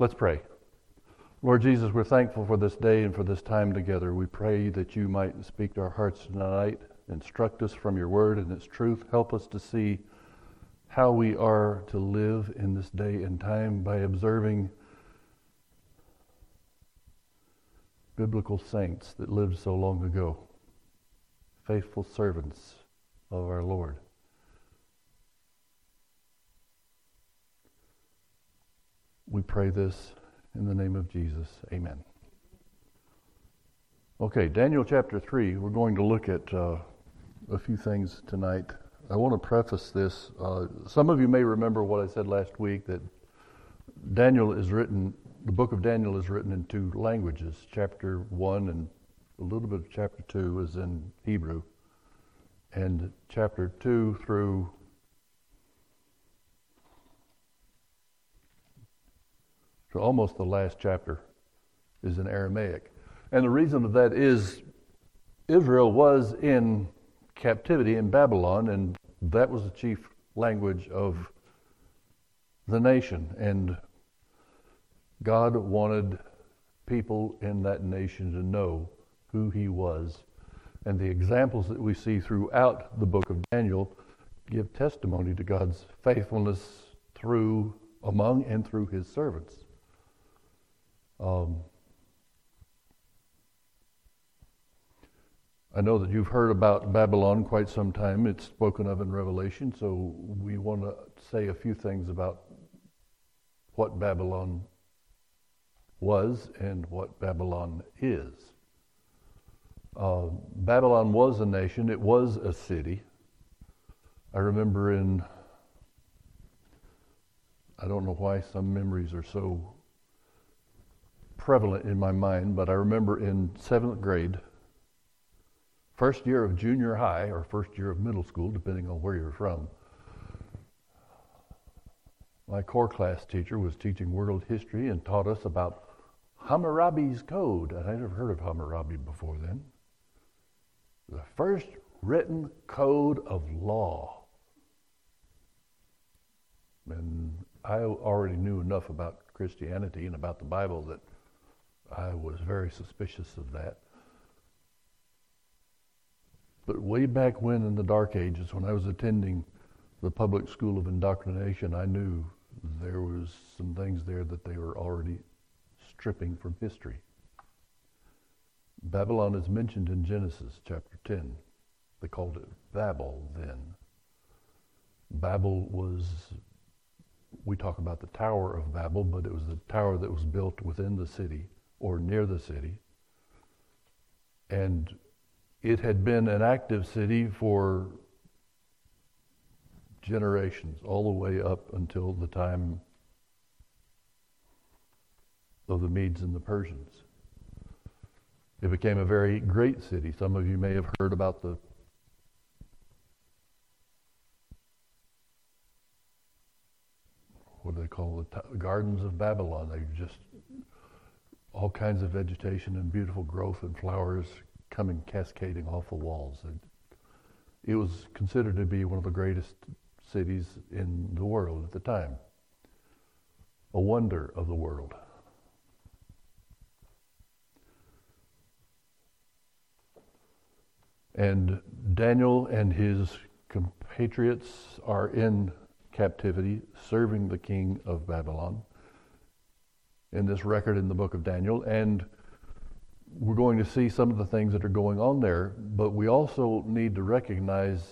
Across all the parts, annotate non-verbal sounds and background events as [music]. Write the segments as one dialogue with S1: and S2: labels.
S1: Let's pray. Lord Jesus, we're thankful for this day and for this time together. We pray that you might speak to our hearts tonight, instruct us from your word and its truth. Help us to see how we are to live in this day and time by observing biblical saints that lived so long ago, faithful servants of our Lord. We pray this in the name of Jesus. Amen. Okay, Daniel chapter 3, we're going to look at uh, a few things tonight. I want to preface this. Uh, some of you may remember what I said last week that Daniel is written, the book of Daniel is written in two languages. Chapter 1 and a little bit of chapter 2 is in Hebrew. And chapter 2 through So almost the last chapter is in Aramaic. And the reason of that is Israel was in captivity in Babylon, and that was the chief language of the nation. And God wanted people in that nation to know who He was. And the examples that we see throughout the book of Daniel give testimony to God's faithfulness through, among, and through His servants. Um, I know that you've heard about Babylon quite some time. It's spoken of in Revelation, so we want to say a few things about what Babylon was and what Babylon is. Uh, Babylon was a nation, it was a city. I remember in, I don't know why some memories are so prevalent in my mind, but I remember in seventh grade, first year of junior high or first year of middle school, depending on where you're from, my core class teacher was teaching world history and taught us about Hammurabi's Code. And I never heard of Hammurabi before then. The first written code of law. And I already knew enough about Christianity and about the Bible that I was very suspicious of that. But way back when in the dark ages, when I was attending the public school of indoctrination, I knew there was some things there that they were already stripping from history. Babylon is mentioned in Genesis chapter 10. They called it Babel then. Babel was, we talk about the Tower of Babel, but it was the tower that was built within the city or near the city. And it had been an active city for generations, all the way up until the time of the Medes and the Persians. It became a very great city. Some of you may have heard about the what do they call the gardens of Babylon? They just all kinds of vegetation and beautiful growth and flowers coming cascading off the walls. It, it was considered to be one of the greatest cities in the world at the time, a wonder of the world. And Daniel and his compatriots are in captivity, serving the king of Babylon in this record in the book of Daniel. And we're going to see some of the things that are going on there, but we also need to recognize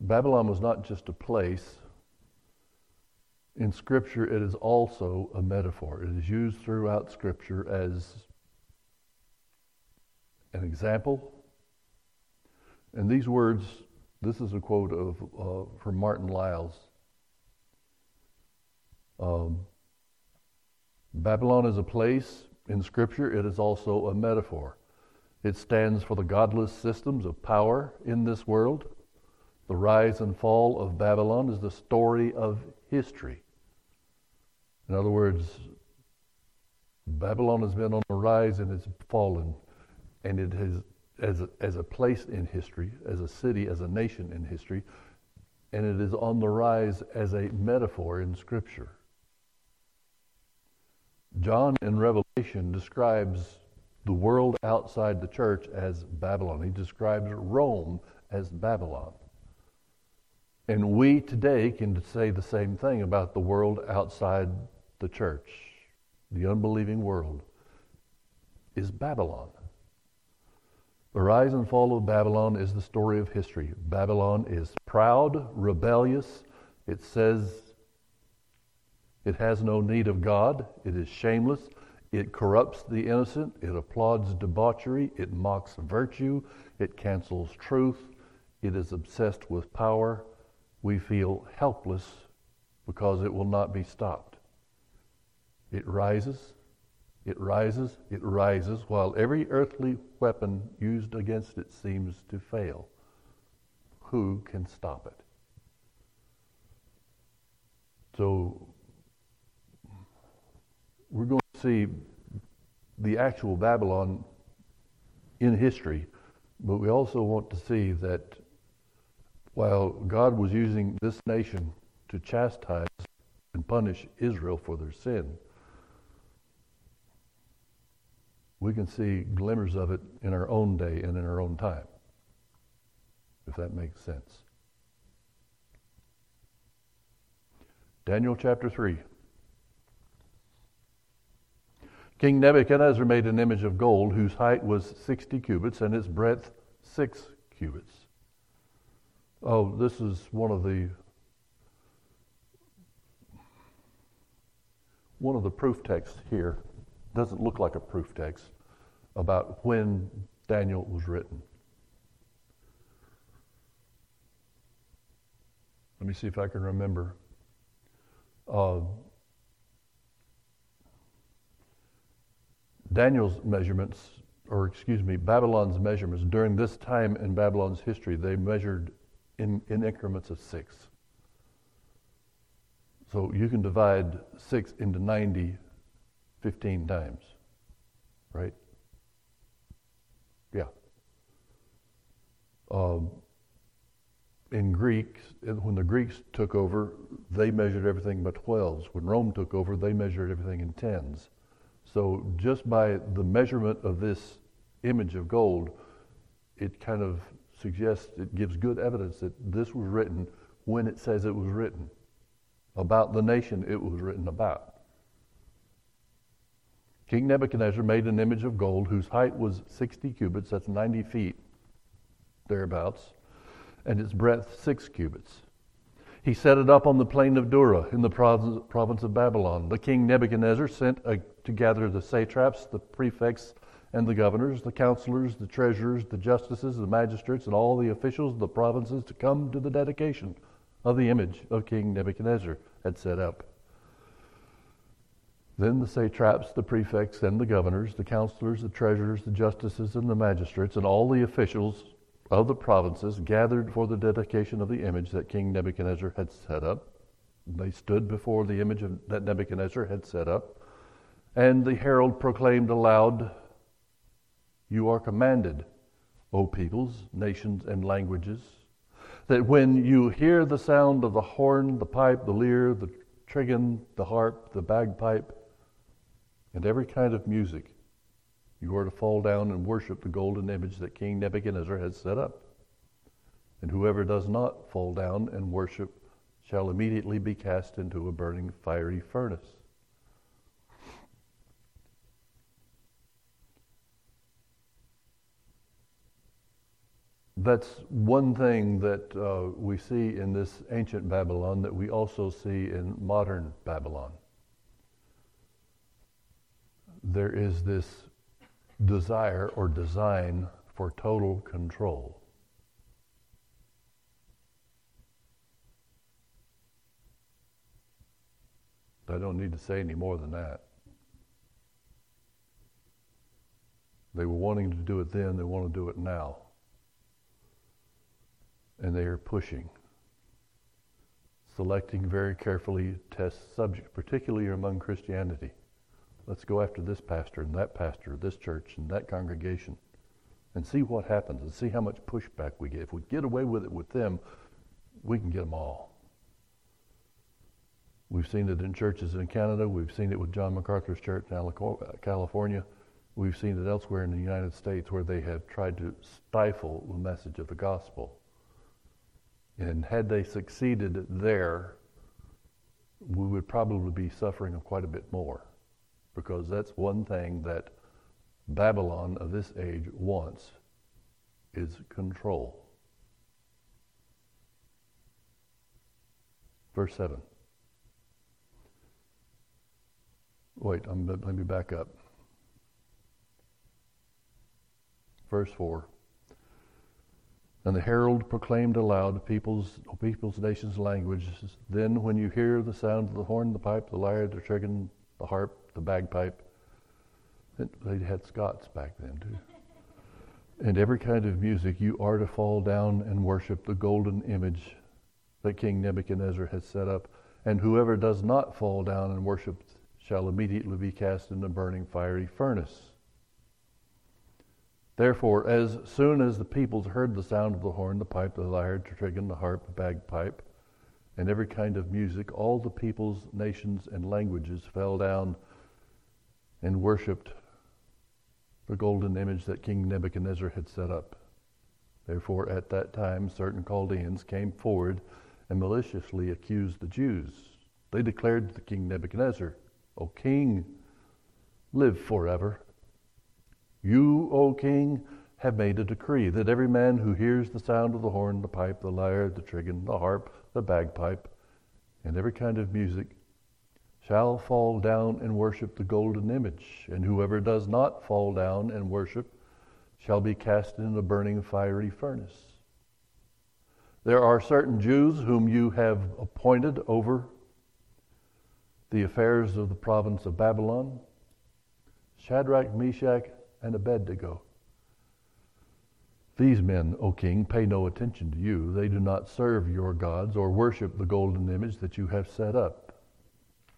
S1: Babylon was not just a place. In Scripture, it is also a metaphor. It is used throughout Scripture as an example. And these words, this is a quote of uh, from Martin Liles. Um, Babylon is a place in Scripture, it is also a metaphor. It stands for the godless systems of power in this world. The rise and fall of Babylon is the story of history. In other words, Babylon has been on the rise and it's fallen, and it has, as a, as a place in history, as a city, as a nation in history, and it is on the rise as a metaphor in Scripture. John in Revelation describes the world outside the church as Babylon. He describes Rome as Babylon. And we today can say the same thing about the world outside the church. The unbelieving world is Babylon. The rise and fall of Babylon is the story of history. Babylon is proud, rebellious. It says it has no need of God. It is shameless. It corrupts the innocent. It applauds debauchery. It mocks virtue. It cancels truth. It is obsessed with power. We feel helpless because it will not be stopped. It rises it rises, it rises, while every earthly weapon used against it seems to fail. Who can stop it? So, we're going to see the actual Babylon in history, but we also want to see that while God was using this nation to chastise and punish Israel for their sin, we can see glimmers of it in our own day and in our own time, if that makes sense. Daniel chapter 3. King Nebuchadnezzar made an image of gold whose height was 60 cubits and its breadth 6 cubits. Oh, this is one of the one of the proof texts here. Doesn't look like a proof text about when Daniel was written. Let me see if I can remember. Uh, Daniel's measurements, or excuse me, Babylon's measurements during this time in Babylon's history, they measured in, in increments of six. So you can divide six into 90 15 times, right? Yeah. Um, in Greek, when the Greeks took over, they measured everything by 12s. When Rome took over, they measured everything in tens. So just by the measurement of this image of gold, it kind of suggests, it gives good evidence that this was written when it says it was written, about the nation it was written about. King Nebuchadnezzar made an image of gold whose height was 60 cubits, that's 90 feet, thereabouts, and its breadth 6 cubits. He set it up on the plain of Dura in the province of Babylon. The king Nebuchadnezzar sent a, to gather the satraps, the prefects, and the governors, the counselors, the treasurers, the justices, the magistrates, and all the officials of the provinces to come to the dedication of the image of King Nebuchadnezzar had set up. Then the satraps, the prefects, and the governors, the counselors, the treasurers, the justices, and the magistrates, and all the officials of the provinces gathered for the dedication of the image that King Nebuchadnezzar had set up. They stood before the image of, that Nebuchadnezzar had set up, and the herald proclaimed aloud, You are commanded, O peoples, nations, and languages, that when you hear the sound of the horn, the pipe, the lyre, the trigon, the harp, the bagpipe, and every kind of music, you are to fall down and worship the golden image that King Nebuchadnezzar has set up. And whoever does not fall down and worship shall immediately be cast into a burning fiery furnace. That's one thing that uh, we see in this ancient Babylon that we also see in modern Babylon there is this desire or design for total control. I don't need to say any more than that. They were wanting to do it then, they want to do it now. And they are pushing, selecting very carefully test subjects, particularly among Christianity. Let's go after this pastor and that pastor, this church and that congregation, and see what happens and see how much pushback we get. If we get away with it with them, we can get them all. We've seen it in churches in Canada. We've seen it with John MacArthur's church in California. We've seen it elsewhere in the United States where they have tried to stifle the message of the gospel. And had they succeeded there, we would probably be suffering quite a bit more because that's one thing that Babylon of this age wants is control. Verse 7. Wait, I'm, let me back up. Verse 4. And the herald proclaimed aloud people's, people's nations' languages. Then, when you hear the sound of the horn, the pipe, the lyre, the trigon, the harp, the bagpipe, they had Scots back then too. And every kind of music, you are to fall down and worship the golden image that King Nebuchadnezzar has set up. And whoever does not fall down and worship shall immediately be cast in the burning fiery furnace. Therefore, as soon as the peoples heard the sound of the horn, the pipe, the lyre, the trigon, the harp, the bagpipe, and every kind of music, all the peoples, nations, and languages fell down and worshipped the golden image that King Nebuchadnezzar had set up. Therefore, at that time, certain Chaldeans came forward and maliciously accused the Jews. They declared to King Nebuchadnezzar, O king, live forever. You, O king, have made a decree that every man who hears the sound of the horn, the pipe, the lyre, the trigon, the harp, the bagpipe, and every kind of music shall fall down and worship the golden image, and whoever does not fall down and worship shall be cast into the burning fiery furnace. There are certain Jews whom you have appointed over the affairs of the province of Babylon Shadrach, Meshach, and Abednego. These men, O king, pay no attention to you. They do not serve your gods or worship the golden image that you have set up.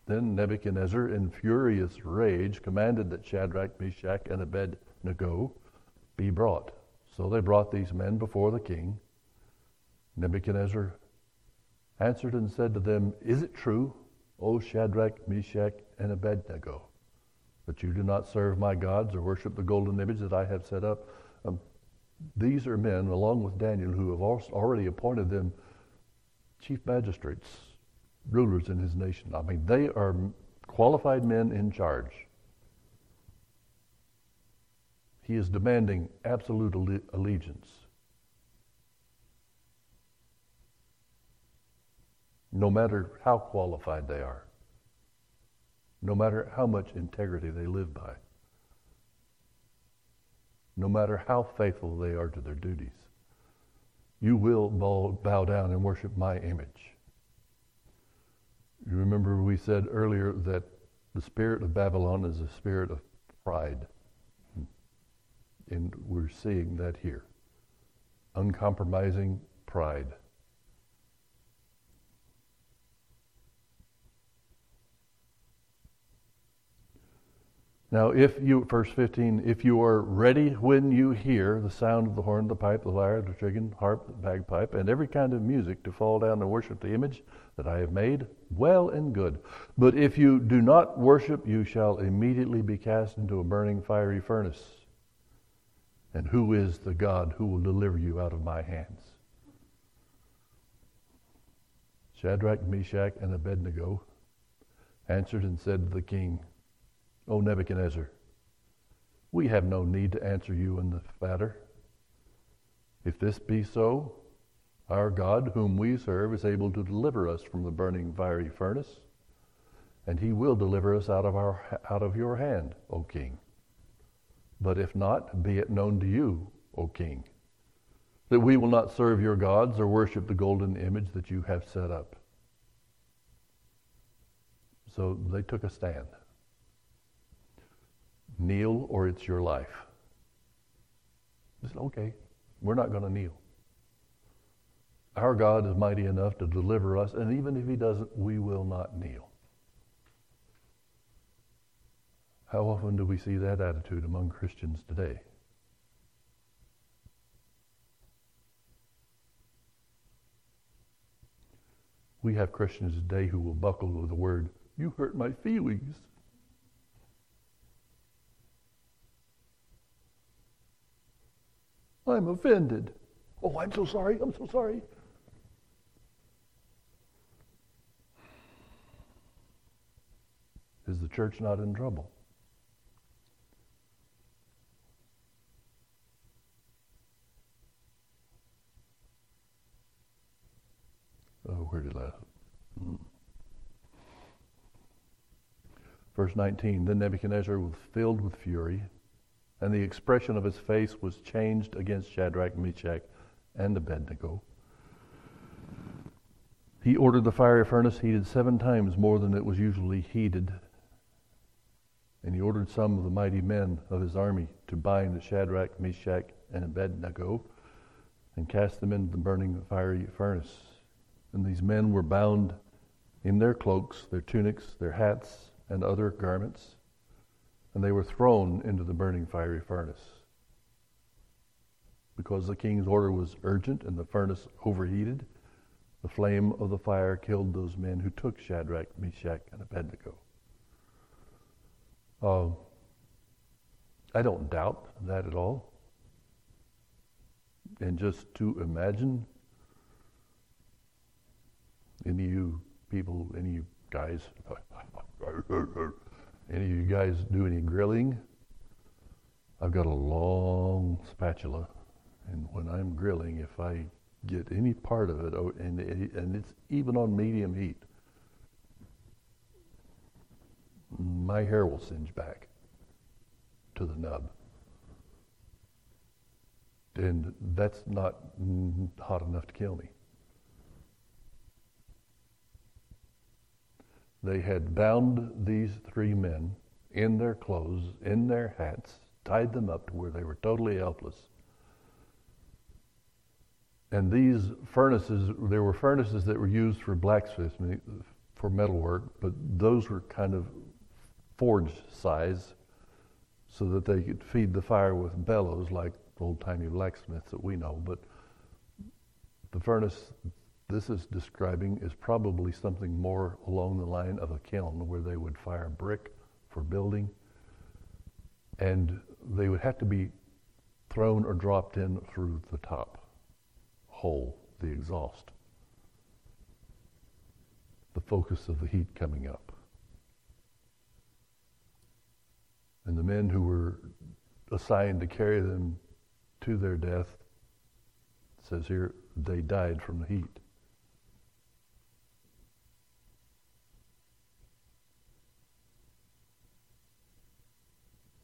S1: Then Nebuchadnezzar, in furious rage, commanded that Shadrach, Meshach, and Abednego be brought. So they brought these men before the king. Nebuchadnezzar answered and said to them, Is it true, O Shadrach, Meshach, and Abednego, that you do not serve my gods or worship the golden image that I have set up. Um, these are men, along with Daniel, who have already appointed them chief magistrates, rulers in his nation. I mean, they are qualified men in charge. He is demanding absolute allegiance. No matter how qualified they are no matter how much integrity they live by, no matter how faithful they are to their duties. You will bow, down and worship my image. You remember we said earlier that the spirit of Babylon is a spirit of pride. And we're seeing that here. Uncompromising pride. Now, if you, verse 15, if you are ready when you hear the sound of the horn, the pipe, the lyre, the trigon, harp, the bagpipe, and every kind of music to fall down and worship the image that I have made, well and good. But if you do not worship, you shall immediately be cast into a burning fiery furnace. And who is the God who will deliver you out of my hands? Shadrach, Meshach, and Abednego answered and said to the king, O Nebuchadnezzar, we have no need to answer you in the matter. If this be so, our God, whom we serve, is able to deliver us from the burning fiery furnace, and he will deliver us out of, our, out of your hand, O king. But if not, be it known to you, O king, that we will not serve your gods or worship the golden image that you have set up. So they took a stand. Kneel or it's your life. I said, okay, we're not going to kneel. Our God is mighty enough to deliver us, and even if He doesn't, we will not kneel. How often do we see that attitude among Christians today? We have Christians today who will buckle with the word, You hurt my feelings. I'm offended. Oh, I'm so sorry. I'm so sorry. Is the church not in trouble? Oh, where did I? Hmm. Verse 19 Then Nebuchadnezzar was filled with fury, and the expression of his face was changed against Shadrach, Meshach, and Abednego. He ordered the fiery furnace heated seven times more than it was usually heated. And he ordered some of the mighty men of his army to bind the Shadrach, Meshach, and Abednego and cast them into the burning fiery furnace. And these men were bound in their cloaks, their tunics, their hats, and other garments, and they were thrown into the burning fiery furnace. Because the king's order was urgent and the furnace overheated, the flame of the fire killed those men who took Shadrach, Meshach, and Abednego. Uh, I don't doubt that at all. And just to imagine any of you people, any of you guys, [laughs] any of you guys do any grilling? I've got a long spatula, and when I'm grilling, if I get any part of it, oh, and, and it's even on medium heat, my hair will singe back to the nub. And that's not hot enough to kill me. They had bound these three men in their clothes, in their hats, tied them up to where they were totally helpless. And these furnaces, there were furnaces that were used for blacksmithing, for metalwork, but those were kind of forge size so that they could feed the fire with bellows like old timey blacksmiths that we know. But the furnace this is describing is probably something more along the line of a kiln where they would fire brick for building and they would have to be thrown or dropped in through the top hole, the exhaust, the focus of the heat coming up. And the men who were assigned to carry them to their death, says here, they died from the heat.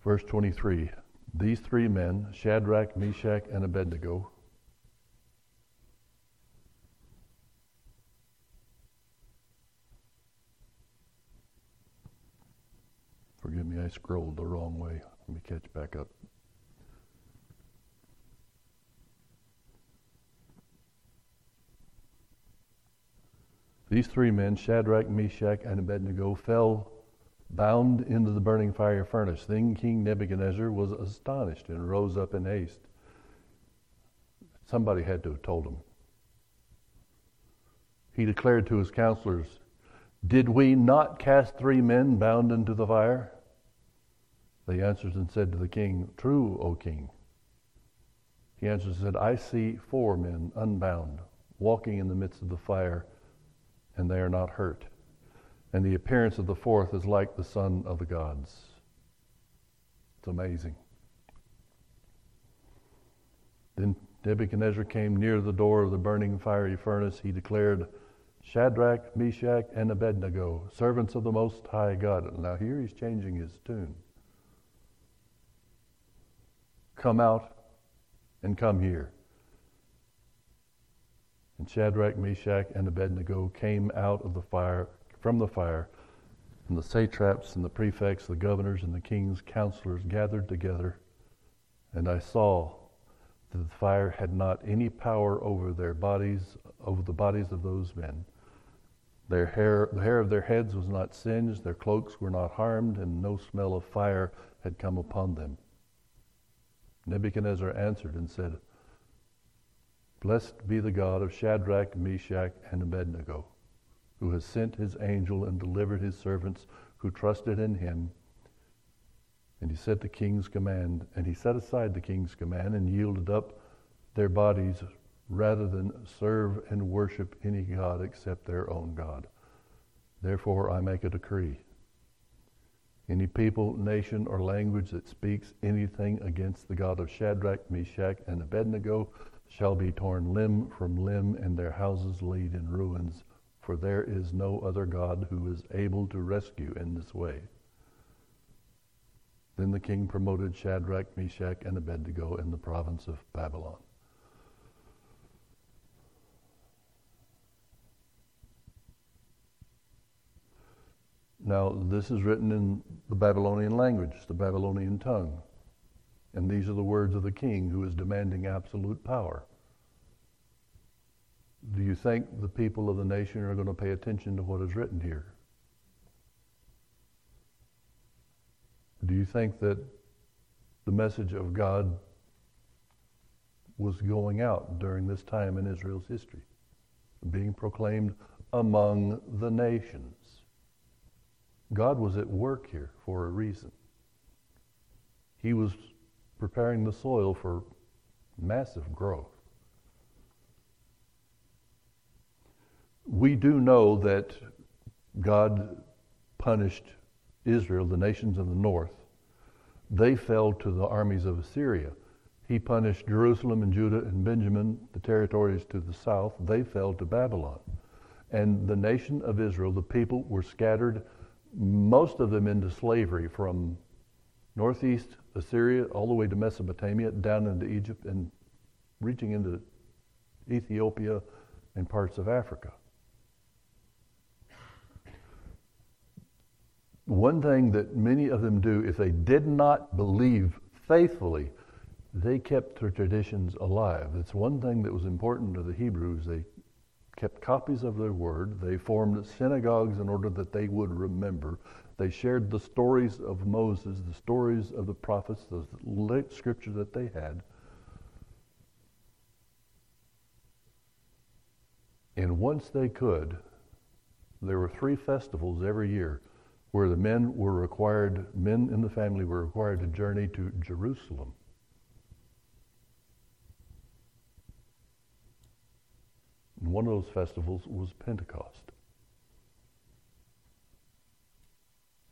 S1: Verse 23 These three men, Shadrach, Meshach, and Abednego, Forgive me, I scrolled the wrong way. Let me catch back up. These three men, Shadrach, Meshach, and Abednego, fell bound into the burning fire furnace. Then King Nebuchadnezzar was astonished and rose up in haste. Somebody had to have told him. He declared to his counselors, Did we not cast three men bound into the fire? They answered and said to the king, True, O king. He answered and said, I see four men unbound, walking in the midst of the fire, and they are not hurt and the appearance of the fourth is like the son of the gods. It's amazing. Then Nebuchadnezzar came near the door of the burning fiery furnace. He declared, Shadrach, Meshach, and Abednego, servants of the Most High God. Now here he's changing his tune. Come out and come here. And Shadrach, Meshach, and Abednego came out of the fire from the fire. And the satraps and the prefects, the governors and the king's counselors gathered together. And I saw that the fire had not any power over their bodies, over the bodies of those men. Their hair, the hair of their heads was not singed, their cloaks were not harmed, and no smell of fire had come upon them. Nebuchadnezzar answered and said, Blessed be the God of Shadrach, Meshach, and Abednego who has sent his angel and delivered his servants who trusted in him. And he set the king's command, and he set aside the king's command and yielded up their bodies rather than serve and worship any God except their own God. Therefore, I make a decree. Any people, nation, or language that speaks anything against the God of Shadrach, Meshach, and Abednego shall be torn limb from limb and their houses laid in ruins, for there is no other God who is able to rescue in this way. Then the king promoted Shadrach, Meshach, and Abednego in the province of Babylon. Now, this is written in the Babylonian language, the Babylonian tongue. And these are the words of the king who is demanding absolute power. Do you think the people of the nation are going to pay attention to what is written here? Do you think that the message of God was going out during this time in Israel's history, being proclaimed among the nations? God was at work here for a reason. He was preparing the soil for massive growth. We do know that God punished Israel, the nations of the north. They fell to the armies of Assyria. He punished Jerusalem and Judah and Benjamin, the territories to the south. They fell to Babylon. And the nation of Israel, the people, were scattered most of them into slavery from northeast Assyria all the way to Mesopotamia, down into Egypt, and reaching into Ethiopia and parts of Africa. One thing that many of them do, if they did not believe faithfully, they kept their traditions alive. It's one thing that was important to the Hebrews. They kept copies of their word. They formed synagogues in order that they would remember. They shared the stories of Moses, the stories of the prophets, the late scripture that they had. And once they could, there were three festivals every year where the men were required, men in the family were required to journey to Jerusalem. And one of those festivals was Pentecost.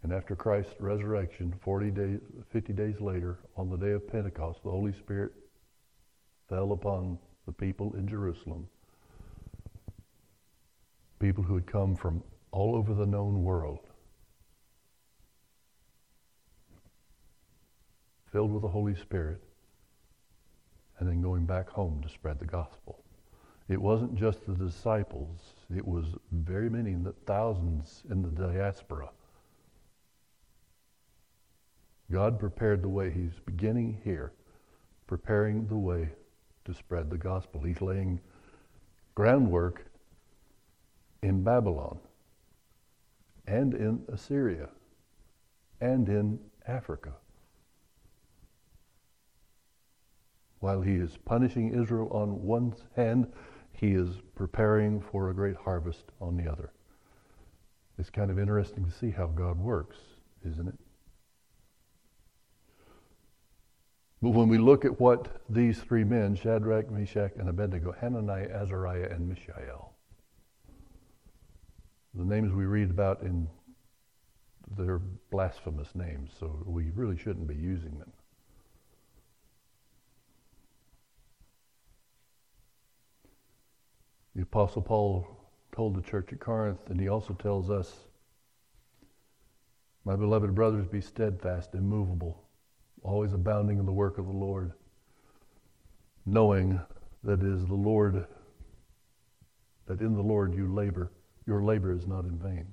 S1: And after Christ's resurrection, 40 days, 50 days later, on the day of Pentecost, the Holy Spirit fell upon the people in Jerusalem. People who had come from all over the known world. Filled with the Holy Spirit. And then going back home to spread the gospel. It wasn't just the disciples, it was very many, thousands in the diaspora. God prepared the way. He's beginning here, preparing the way to spread the gospel. He's laying groundwork in Babylon and in Assyria and in Africa. While he is punishing Israel on one hand, he is preparing for a great harvest on the other. It's kind of interesting to see how God works, isn't it? But when we look at what these three men, Shadrach, Meshach, and Abednego, Hananiah, Azariah, and Mishael, the names we read about in they're blasphemous names, so we really shouldn't be using them. The Apostle Paul told the church at Corinth, and he also tells us, My beloved brothers, be steadfast, immovable, always abounding in the work of the Lord, knowing that it is the Lord, that in the Lord you labor, your labor is not in vain.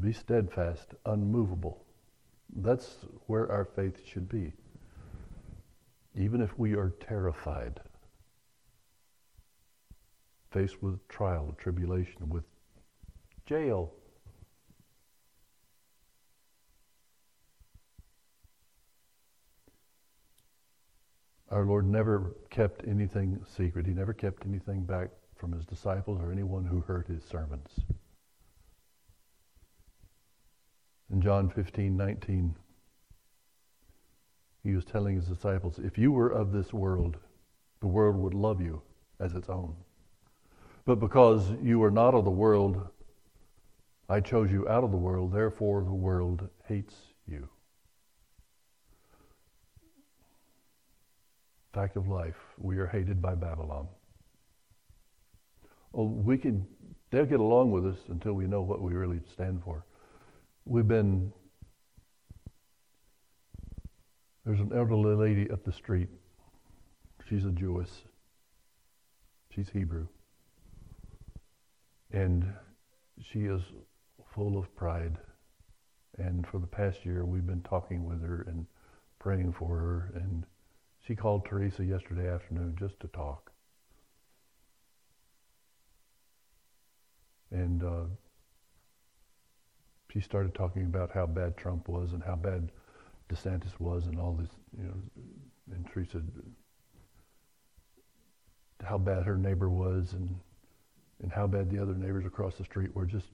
S1: Be steadfast, unmovable. That's where our faith should be. Even if we are terrified faced with trial, tribulation, with jail. Our Lord never kept anything secret. He never kept anything back from his disciples or anyone who heard his sermons. In John 15, 19, he was telling his disciples, If you were of this world, the world would love you as its own. But because you are not of the world, I chose you out of the world, therefore the world hates you. Fact of life, we are hated by Babylon. Oh, we can, they'll get along with us until we know what we really stand for. We've been, there's an elderly lady up the street. She's a Jewess. She's Hebrew. And she is full of pride. And for the past year, we've been talking with her and praying for her. And she called Teresa yesterday afternoon just to talk. And uh, she started talking about how bad Trump was and how bad DeSantis was and all this, you know, and Teresa, how bad her neighbor was and, and how bad the other neighbors across the street were just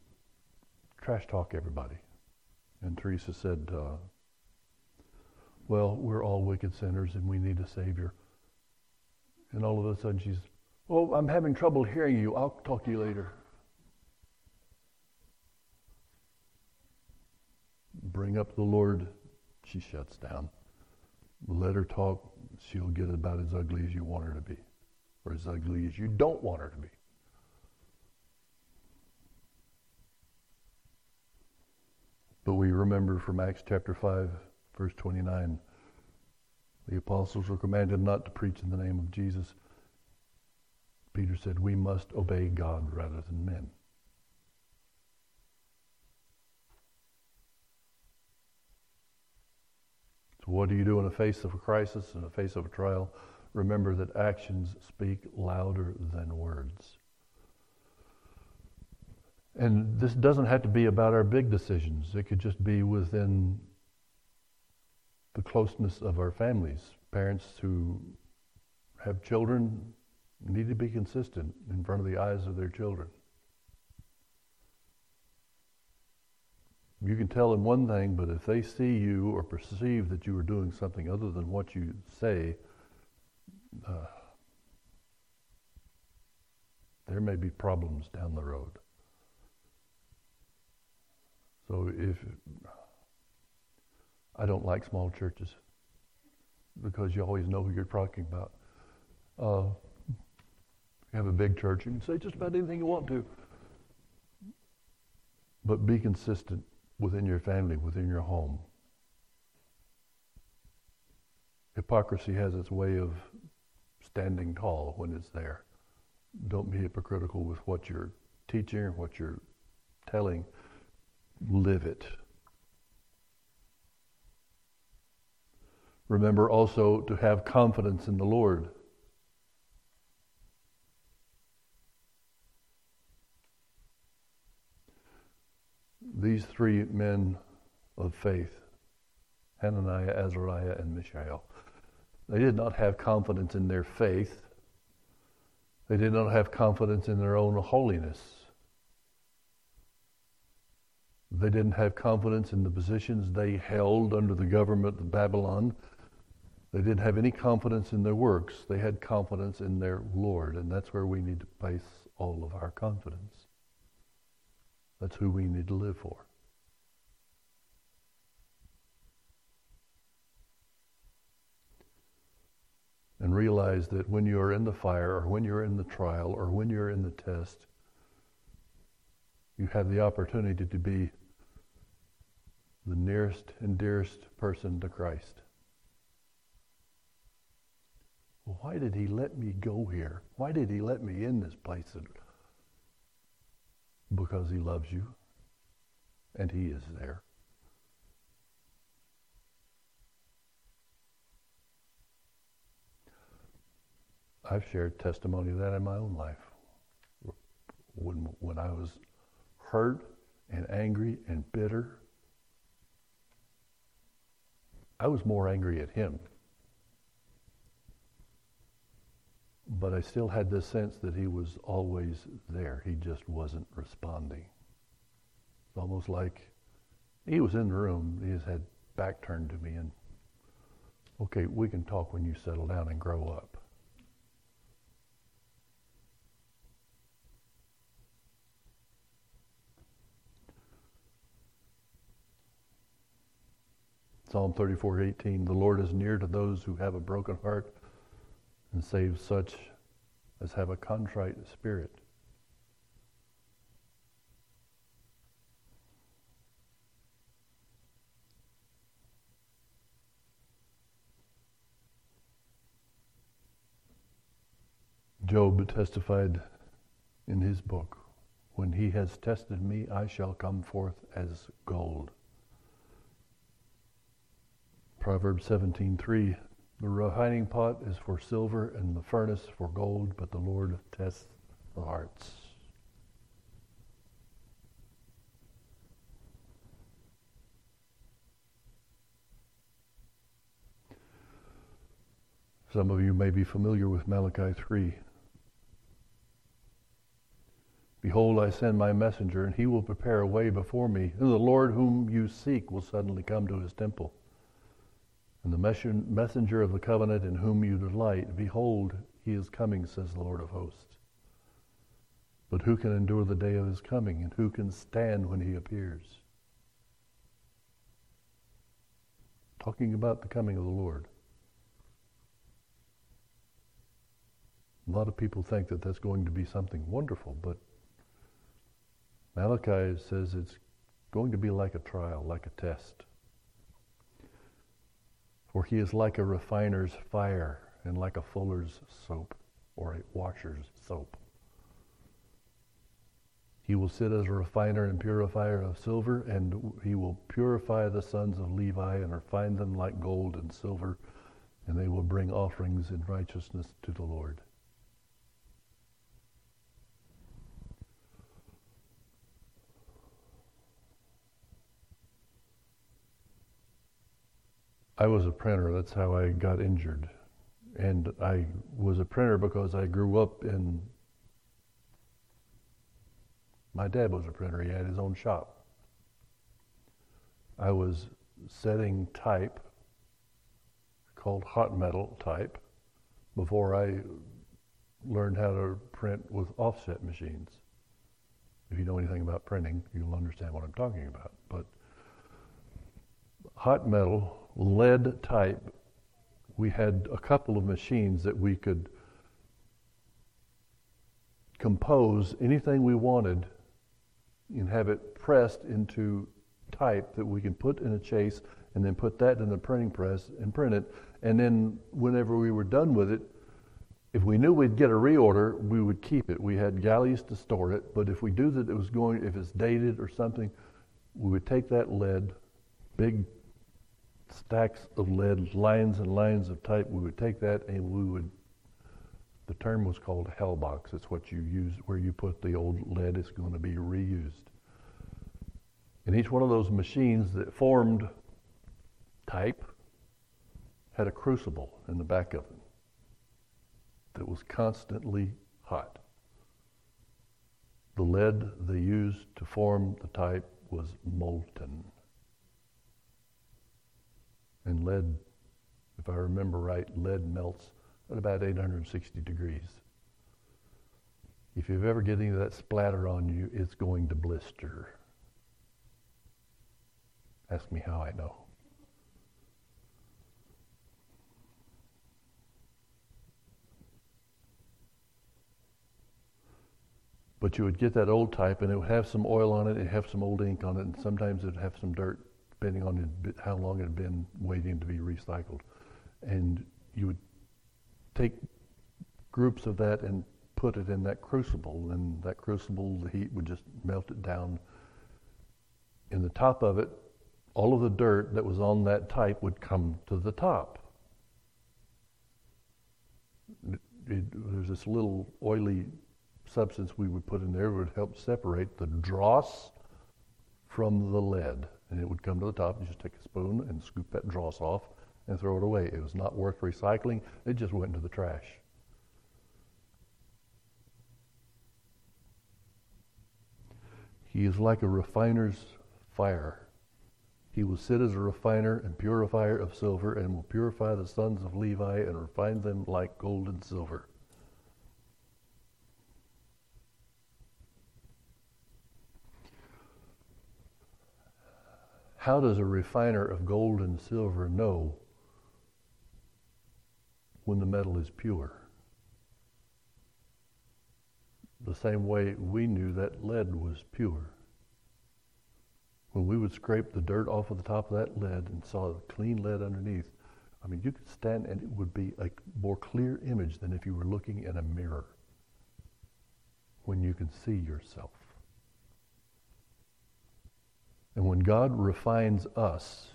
S1: trash talk everybody. And Teresa said, uh, well, we're all wicked sinners and we need a Savior. And all of a sudden she's, Well, I'm having trouble hearing you. I'll talk to you later. Bring up the Lord, she shuts down. Let her talk, she'll get about as ugly as you want her to be, or as ugly as you don't want her to be. But we remember from Acts chapter 5, verse 29, the apostles were commanded not to preach in the name of Jesus. Peter said, We must obey God rather than men. So, what do you do in the face of a crisis, in the face of a trial? Remember that actions speak louder than words. And this doesn't have to be about our big decisions. It could just be within the closeness of our families. Parents who have children need to be consistent in front of the eyes of their children. You can tell them one thing, but if they see you or perceive that you are doing something other than what you say, uh, there may be problems down the road. So if I don't like small churches because you always know who you're talking about. Uh, you have a big church, you can say just about anything you want to. But be consistent within your family, within your home. Hypocrisy has its way of standing tall when it's there. Don't be hypocritical with what you're teaching what you're telling. Live it. Remember also to have confidence in the Lord. These three men of faith, Hananiah, Azariah, and Mishael, they did not have confidence in their faith. They did not have confidence in their own holiness. They didn't have confidence in the positions they held under the government of Babylon. They didn't have any confidence in their works. They had confidence in their Lord, and that's where we need to place all of our confidence. That's who we need to live for. And realize that when you are in the fire, or when you're in the trial, or when you're in the test, you have the opportunity to be the nearest and dearest person to Christ. Why did he let me go here? Why did he let me in this place? Because he loves you and he is there. I've shared testimony of that in my own life. When, when I was hurt and angry and bitter, I was more angry at him but I still had this sense that he was always there. He just wasn't responding. It's almost like he was in the room, he just had back turned to me and okay, we can talk when you settle down and grow up. Psalm 34:18 The Lord is near to those who have a broken heart and saves such as have a contrite spirit. Job testified in his book, When he has tested me, I shall come forth as gold. Proverbs 17:3 The refining pot is for silver and the furnace for gold, but the Lord tests the hearts. Some of you may be familiar with Malachi 3. Behold, I send my messenger, and he will prepare a way before me. And the Lord whom you seek will suddenly come to his temple. And the messenger of the covenant in whom you delight, behold, he is coming, says the Lord of hosts. But who can endure the day of his coming, and who can stand when he appears? Talking about the coming of the Lord. A lot of people think that that's going to be something wonderful, but Malachi says it's going to be like a trial, like a test. For he is like a refiner's fire and like a fuller's soap or a washer's soap. He will sit as a refiner and purifier of silver, and he will purify the sons of Levi and refine them like gold and silver, and they will bring offerings in righteousness to the Lord. I was a printer. That's how I got injured. And I was a printer because I grew up in. My dad was a printer. He had his own shop. I was setting type called hot metal type before I learned how to print with offset machines. If you know anything about printing, you'll understand what I'm talking about. But hot metal lead type, we had a couple of machines that we could compose anything we wanted and have it pressed into type that we can put in a chase and then put that in the printing press and print it. And then whenever we were done with it, if we knew we'd get a reorder, we would keep it. We had galleys to store it, but if we knew that it was going, if it's dated or something, we would take that lead, big stacks of lead, lines and lines of type. We would take that and we would, the term was called hell box. It's what you use, where you put the old lead, it's going to be reused. And each one of those machines that formed type had a crucible in the back of it that was constantly hot. The lead they used to form the type was molten. And lead, if I remember right, lead melts at about 860 degrees. If you've ever get any of that splatter on you, it's going to blister. Ask me how I know. But you would get that old type and it would have some oil on it, it'd have some old ink on it, and sometimes it'd have some dirt depending on how long it had been waiting to be recycled. And you would take groups of that and put it in that crucible, and that crucible, the heat would just melt it down. In the top of it, all of the dirt that was on that type would come to the top. There's this little oily substance we would put in there would help separate the dross from the lead and it would come to the top. You just take a spoon and scoop that dross off and throw it away. It was not worth recycling, it just went into the trash. He is like a refiner's fire. He will sit as a refiner and purifier of silver, and will purify the sons of Levi and refine them like gold and silver How does a refiner of gold and silver know when the metal is pure? The same way we knew that lead was pure when we would scrape the dirt off of the top of that lead and saw the clean lead underneath, I mean, you could stand and it would be a more clear image than if you were looking in a mirror when you can see yourself. And when God refines us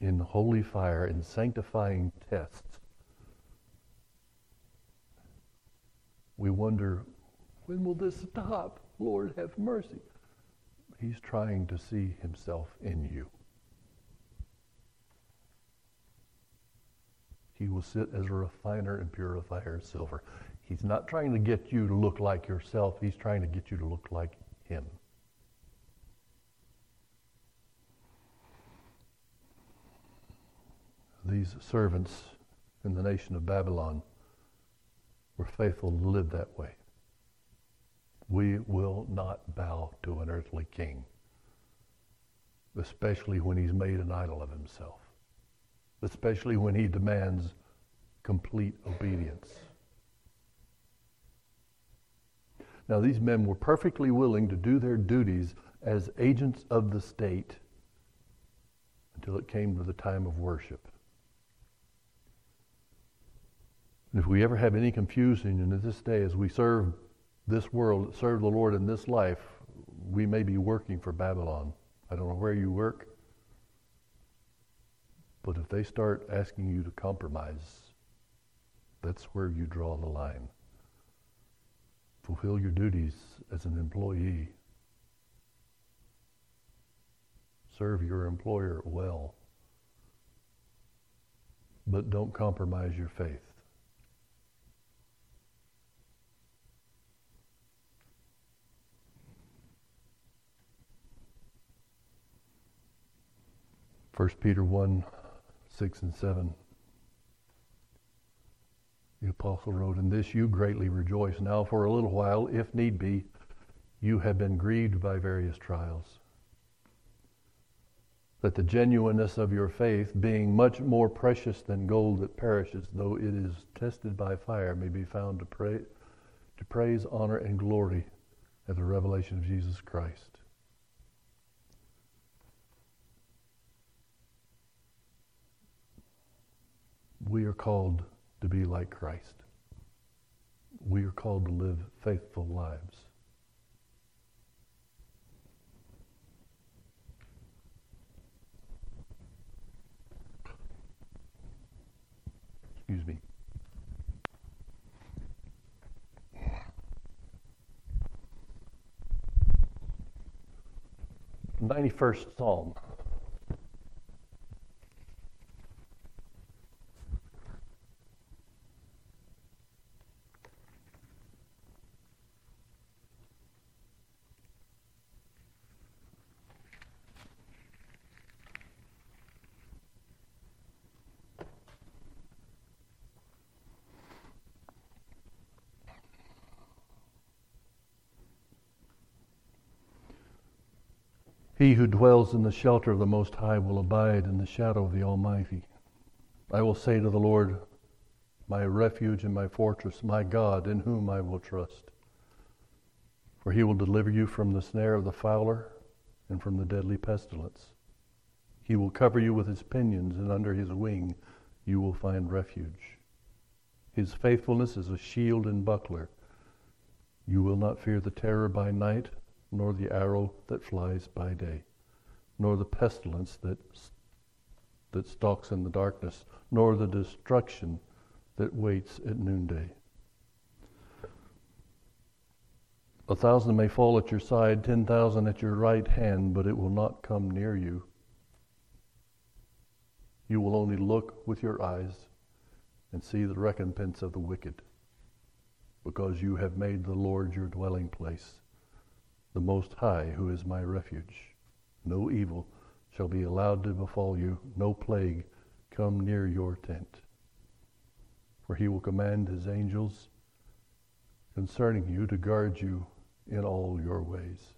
S1: in holy fire, in sanctifying tests, we wonder, when will this stop? Lord, have mercy. He's trying to see himself in you. He will sit as a refiner and purifier of silver. He's not trying to get you to look like yourself. He's trying to get you to look like him. These servants in the nation of Babylon were faithful to live that way. We will not bow to an earthly king, especially when he's made an idol of himself, especially when he demands complete obedience. Now, these men were perfectly willing to do their duties as agents of the state until it came to the time of worship. And if we ever have any confusion in this day as we serve this world, serve the Lord in this life, we may be working for Babylon. I don't know where you work, but if they start asking you to compromise, that's where you draw the line. Fulfill your duties as an employee. Serve your employer well. But don't compromise your faith. 1 Peter 1 6 and 7. The apostle wrote, In this you greatly rejoice. Now, for a little while, if need be, you have been grieved by various trials. That the genuineness of your faith, being much more precious than gold that perishes, though it is tested by fire, may be found to, pray, to praise, honor, and glory at the revelation of Jesus Christ. We are called to be like Christ. We are called to live faithful lives. Excuse me. Ninety-first Psalm. He who dwells in the shelter of the Most High will abide in the shadow of the Almighty. I will say to the Lord, my refuge and my fortress, my God, in whom I will trust. For he will deliver you from the snare of the fowler and from the deadly pestilence. He will cover you with his pinions, and under his wing you will find refuge. His faithfulness is a shield and buckler. You will not fear the terror by night nor the arrow that flies by day, nor the pestilence that, that stalks in the darkness, nor the destruction that waits at noonday. A thousand may fall at your side, ten thousand at your right hand, but it will not come near you. You will only look with your eyes and see the recompense of the wicked, because you have made the Lord your dwelling place the Most High, who is my refuge. No evil shall be allowed to befall you, no plague come near your tent. For he will command his angels concerning you to guard you in all your ways.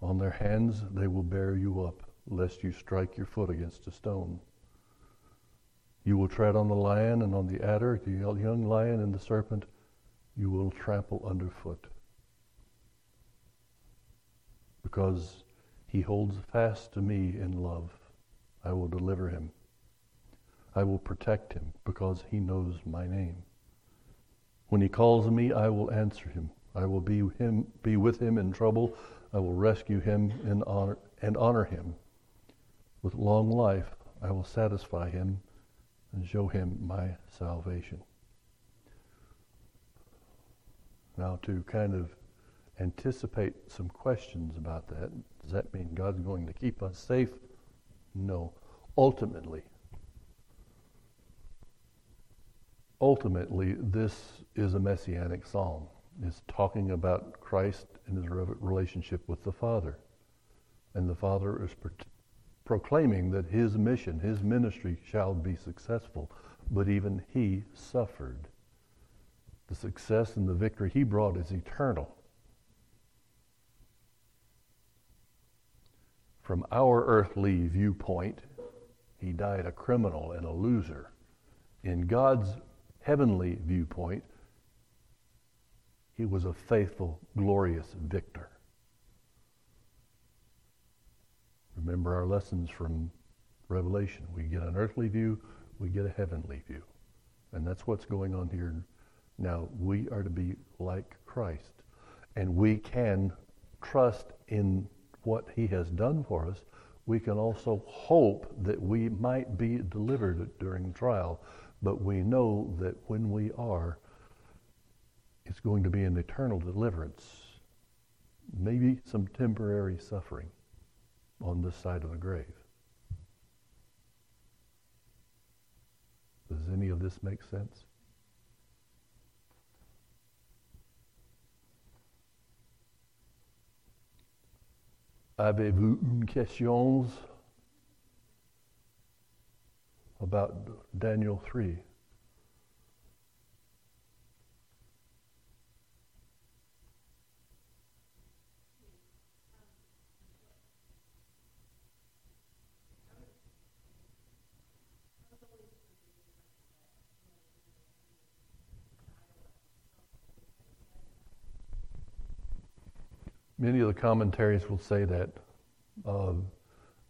S1: On their hands they will bear you up, lest you strike your foot against a stone. You will tread on the lion and on the adder, the young lion and the serpent you will trample underfoot. Because he holds fast to me in love, I will deliver him. I will protect him because he knows my name. When he calls me, I will answer him. I will be him be with him in trouble. I will rescue him and honor and honor him. With long life I will satisfy him and show him my salvation. Now to kind of anticipate some questions about that, does that mean God's going to keep us safe? No. Ultimately, ultimately, this is a messianic psalm. It's talking about Christ and his relationship with the Father. And the Father is pro- proclaiming that his mission, his ministry shall be successful. But even he suffered. The success and the victory he brought is eternal. From our earthly viewpoint, he died a criminal and a loser. In God's heavenly viewpoint, he was a faithful, glorious victor. Remember our lessons from Revelation. We get an earthly view, we get a heavenly view. And that's what's going on here. Now, we are to be like Christ. And we can trust in what he has done for us. We can also hope that we might be delivered during trial but we know that when we are, it's going to be an eternal deliverance. Maybe some temporary suffering on this side of the grave. Does any of this make sense? Avez-vous une question about Daniel 3. Many of the commentaries will say that. Uh,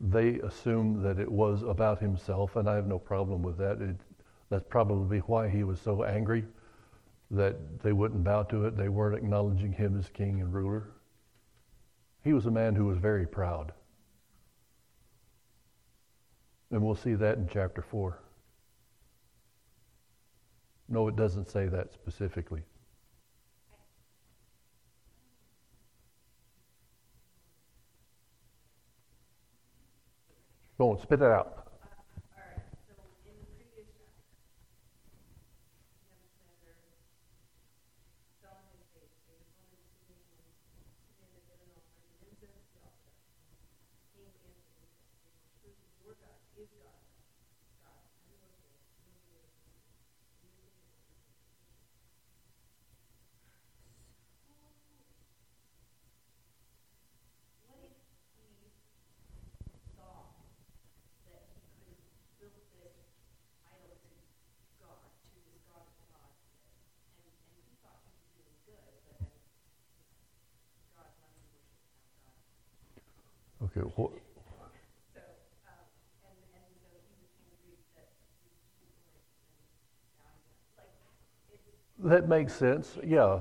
S1: they assume that it was about himself, and I have no problem with that. It, that's probably why he was so angry that they wouldn't bow to it. They weren't acknowledging him as king and ruler. He was a man who was very proud. And we'll see that in chapter 4. No, it doesn't say that specifically. Go spit it out. Okay. That makes sense. Yeah.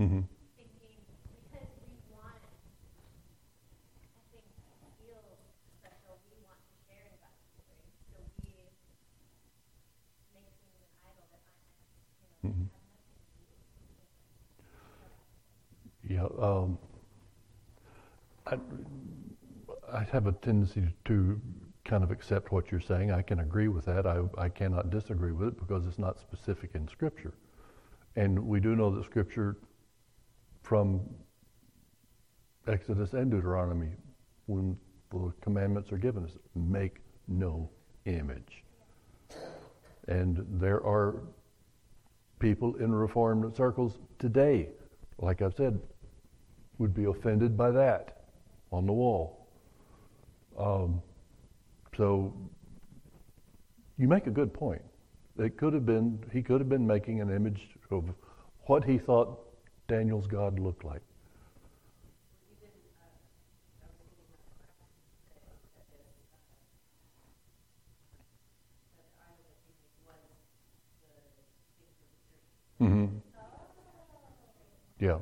S1: Mm-hmm. Yeah, um, I, I have a tendency to kind of accept what you're saying. I can agree with that. I, I cannot disagree with it because it's not specific in Scripture. And we do know that Scripture from Exodus and Deuteronomy, when the commandments are given us, make no image. And there are people in Reformed circles today, like I've said, would be offended by that on the wall. Um, so you make a good point. It could have been he could have been making an image of what he thought Daniel's God looked like. Mm-hmm. Yeah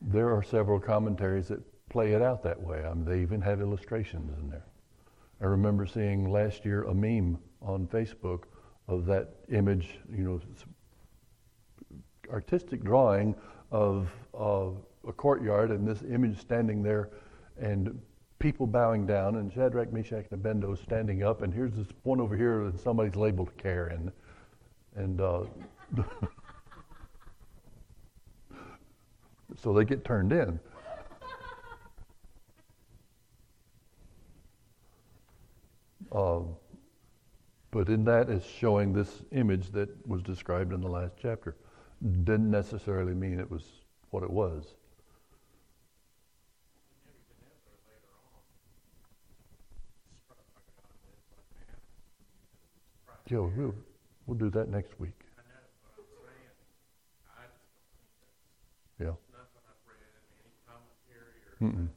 S1: there are several commentaries that play it out that way. I mean, they even have illustrations in there. I remember seeing last year a meme on Facebook of that image, you know, artistic drawing of uh, a courtyard and this image standing there and people bowing down and Shadrach, Meshach, and Abednego standing up and here's this one over here that somebody's labeled Karen. And uh, [laughs] so they get turned in. [laughs] Um, but in that is showing this image that was described in the last chapter. Didn't necessarily mean it was what it was. Yeah, we'll, we'll do that next week. Yeah. Mm-mm.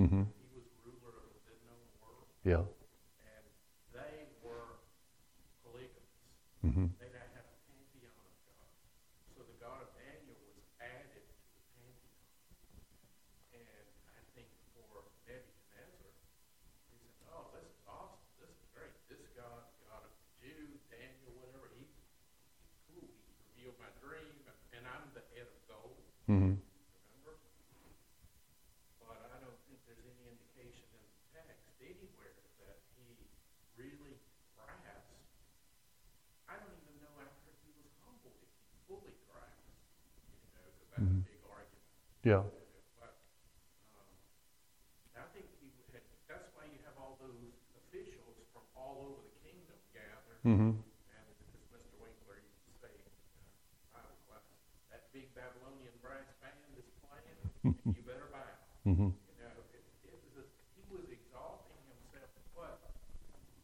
S1: Mm-hmm. Yeah.
S2: And they were polygamists.
S1: Mm-hmm.
S2: They had a pantheon of gods. So the God of Daniel was added to the pantheon. And I think for Nebuchadnezzar, he said, oh, this is awesome. This is great. This God, God of the Jews, Daniel, whatever, he, he's cool. He revealed my dream and I'm the head of gold.
S1: Mm-hmm.
S2: Remember? But I don't think there's any indication in the text anywhere that he really grasped. I don't even know after he was humbled if he fully grasped. You know, because that's mm-hmm. a big argument.
S1: Yeah.
S2: Um, I think he had, that's why you have all those officials from all over the kingdom.
S1: Mm-hmm.
S2: you better bow.
S1: Mm-hmm.
S2: You know, it, it was a, he was exalting himself, but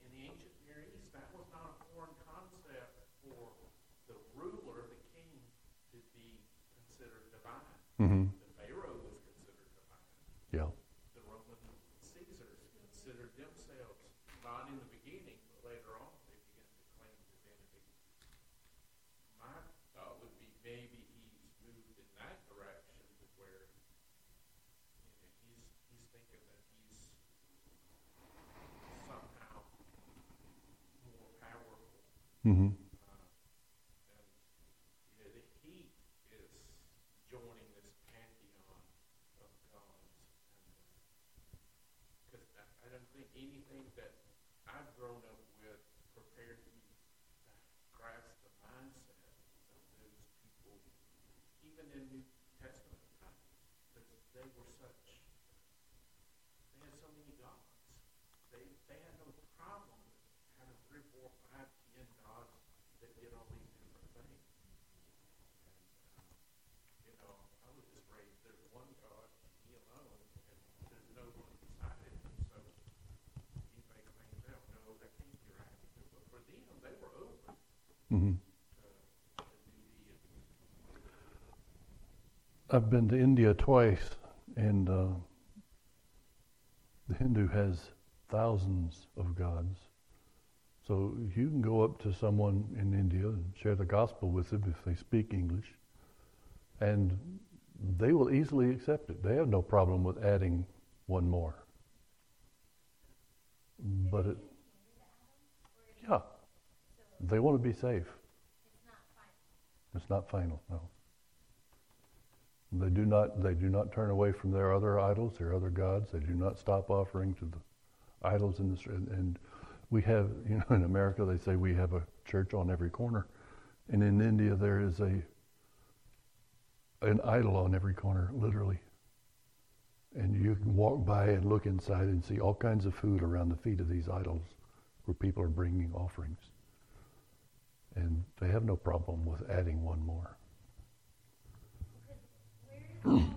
S2: in the ancient Near East, that was not a foreign concept for the ruler, the king, to be considered divine.
S1: Mm-hmm.
S2: The Pharaoh was considered divine.
S1: Yeah.
S2: The Roman Caesars considered themselves not in the beginning, but later on they began to claim divinity. My thought would be maybe
S1: Mm-hmm.
S2: he is joining this pantheon of gods. Because I, I don't think anything that I've grown up with prepared me to grasp the mindset of those people, even in
S1: I've been to India twice, and uh, the Hindu has thousands of gods. So you can go up to someone in India and share the gospel with them if they speak English, and they will easily accept it. They have no problem with adding one more. But it, yeah, they want to be safe. It's not final, no. They do not. They do not turn away from their other idols, their other gods. They do not stop offering to the idols in the and, and we have, [laughs] you know, in America they say we have a church on every corner, and in India there is a an idol on every corner, literally. And you can walk by and look inside and see all kinds of food around the feet of these idols, where people are bringing offerings, and they have no problem with adding one more. Mm-hmm.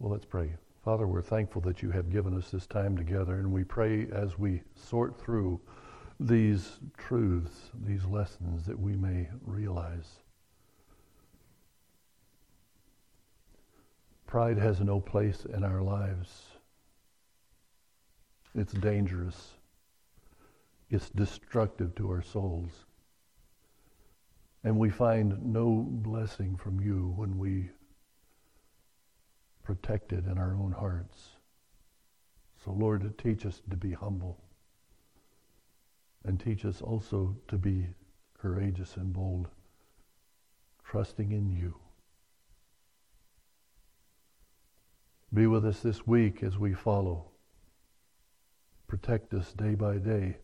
S1: Well, let's pray. Father, we're thankful that you have given us this time together, and we pray as we sort through these truths, these lessons, that we may realize. Pride has no place in our lives. It's dangerous. It's destructive to our souls. And we find no blessing from you when we protect it in our own hearts. So, Lord, teach us to be humble and teach us also to be courageous and bold, trusting in you. Be with us this week as we follow. Protect us day by day,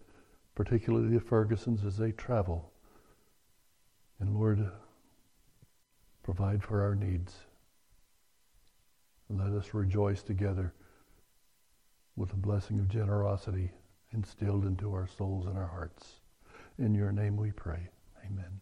S1: particularly the Fergusons as they travel. And Lord, provide for our needs. Let us rejoice together with the blessing of generosity instilled into our souls and our hearts. In your name we pray. Amen.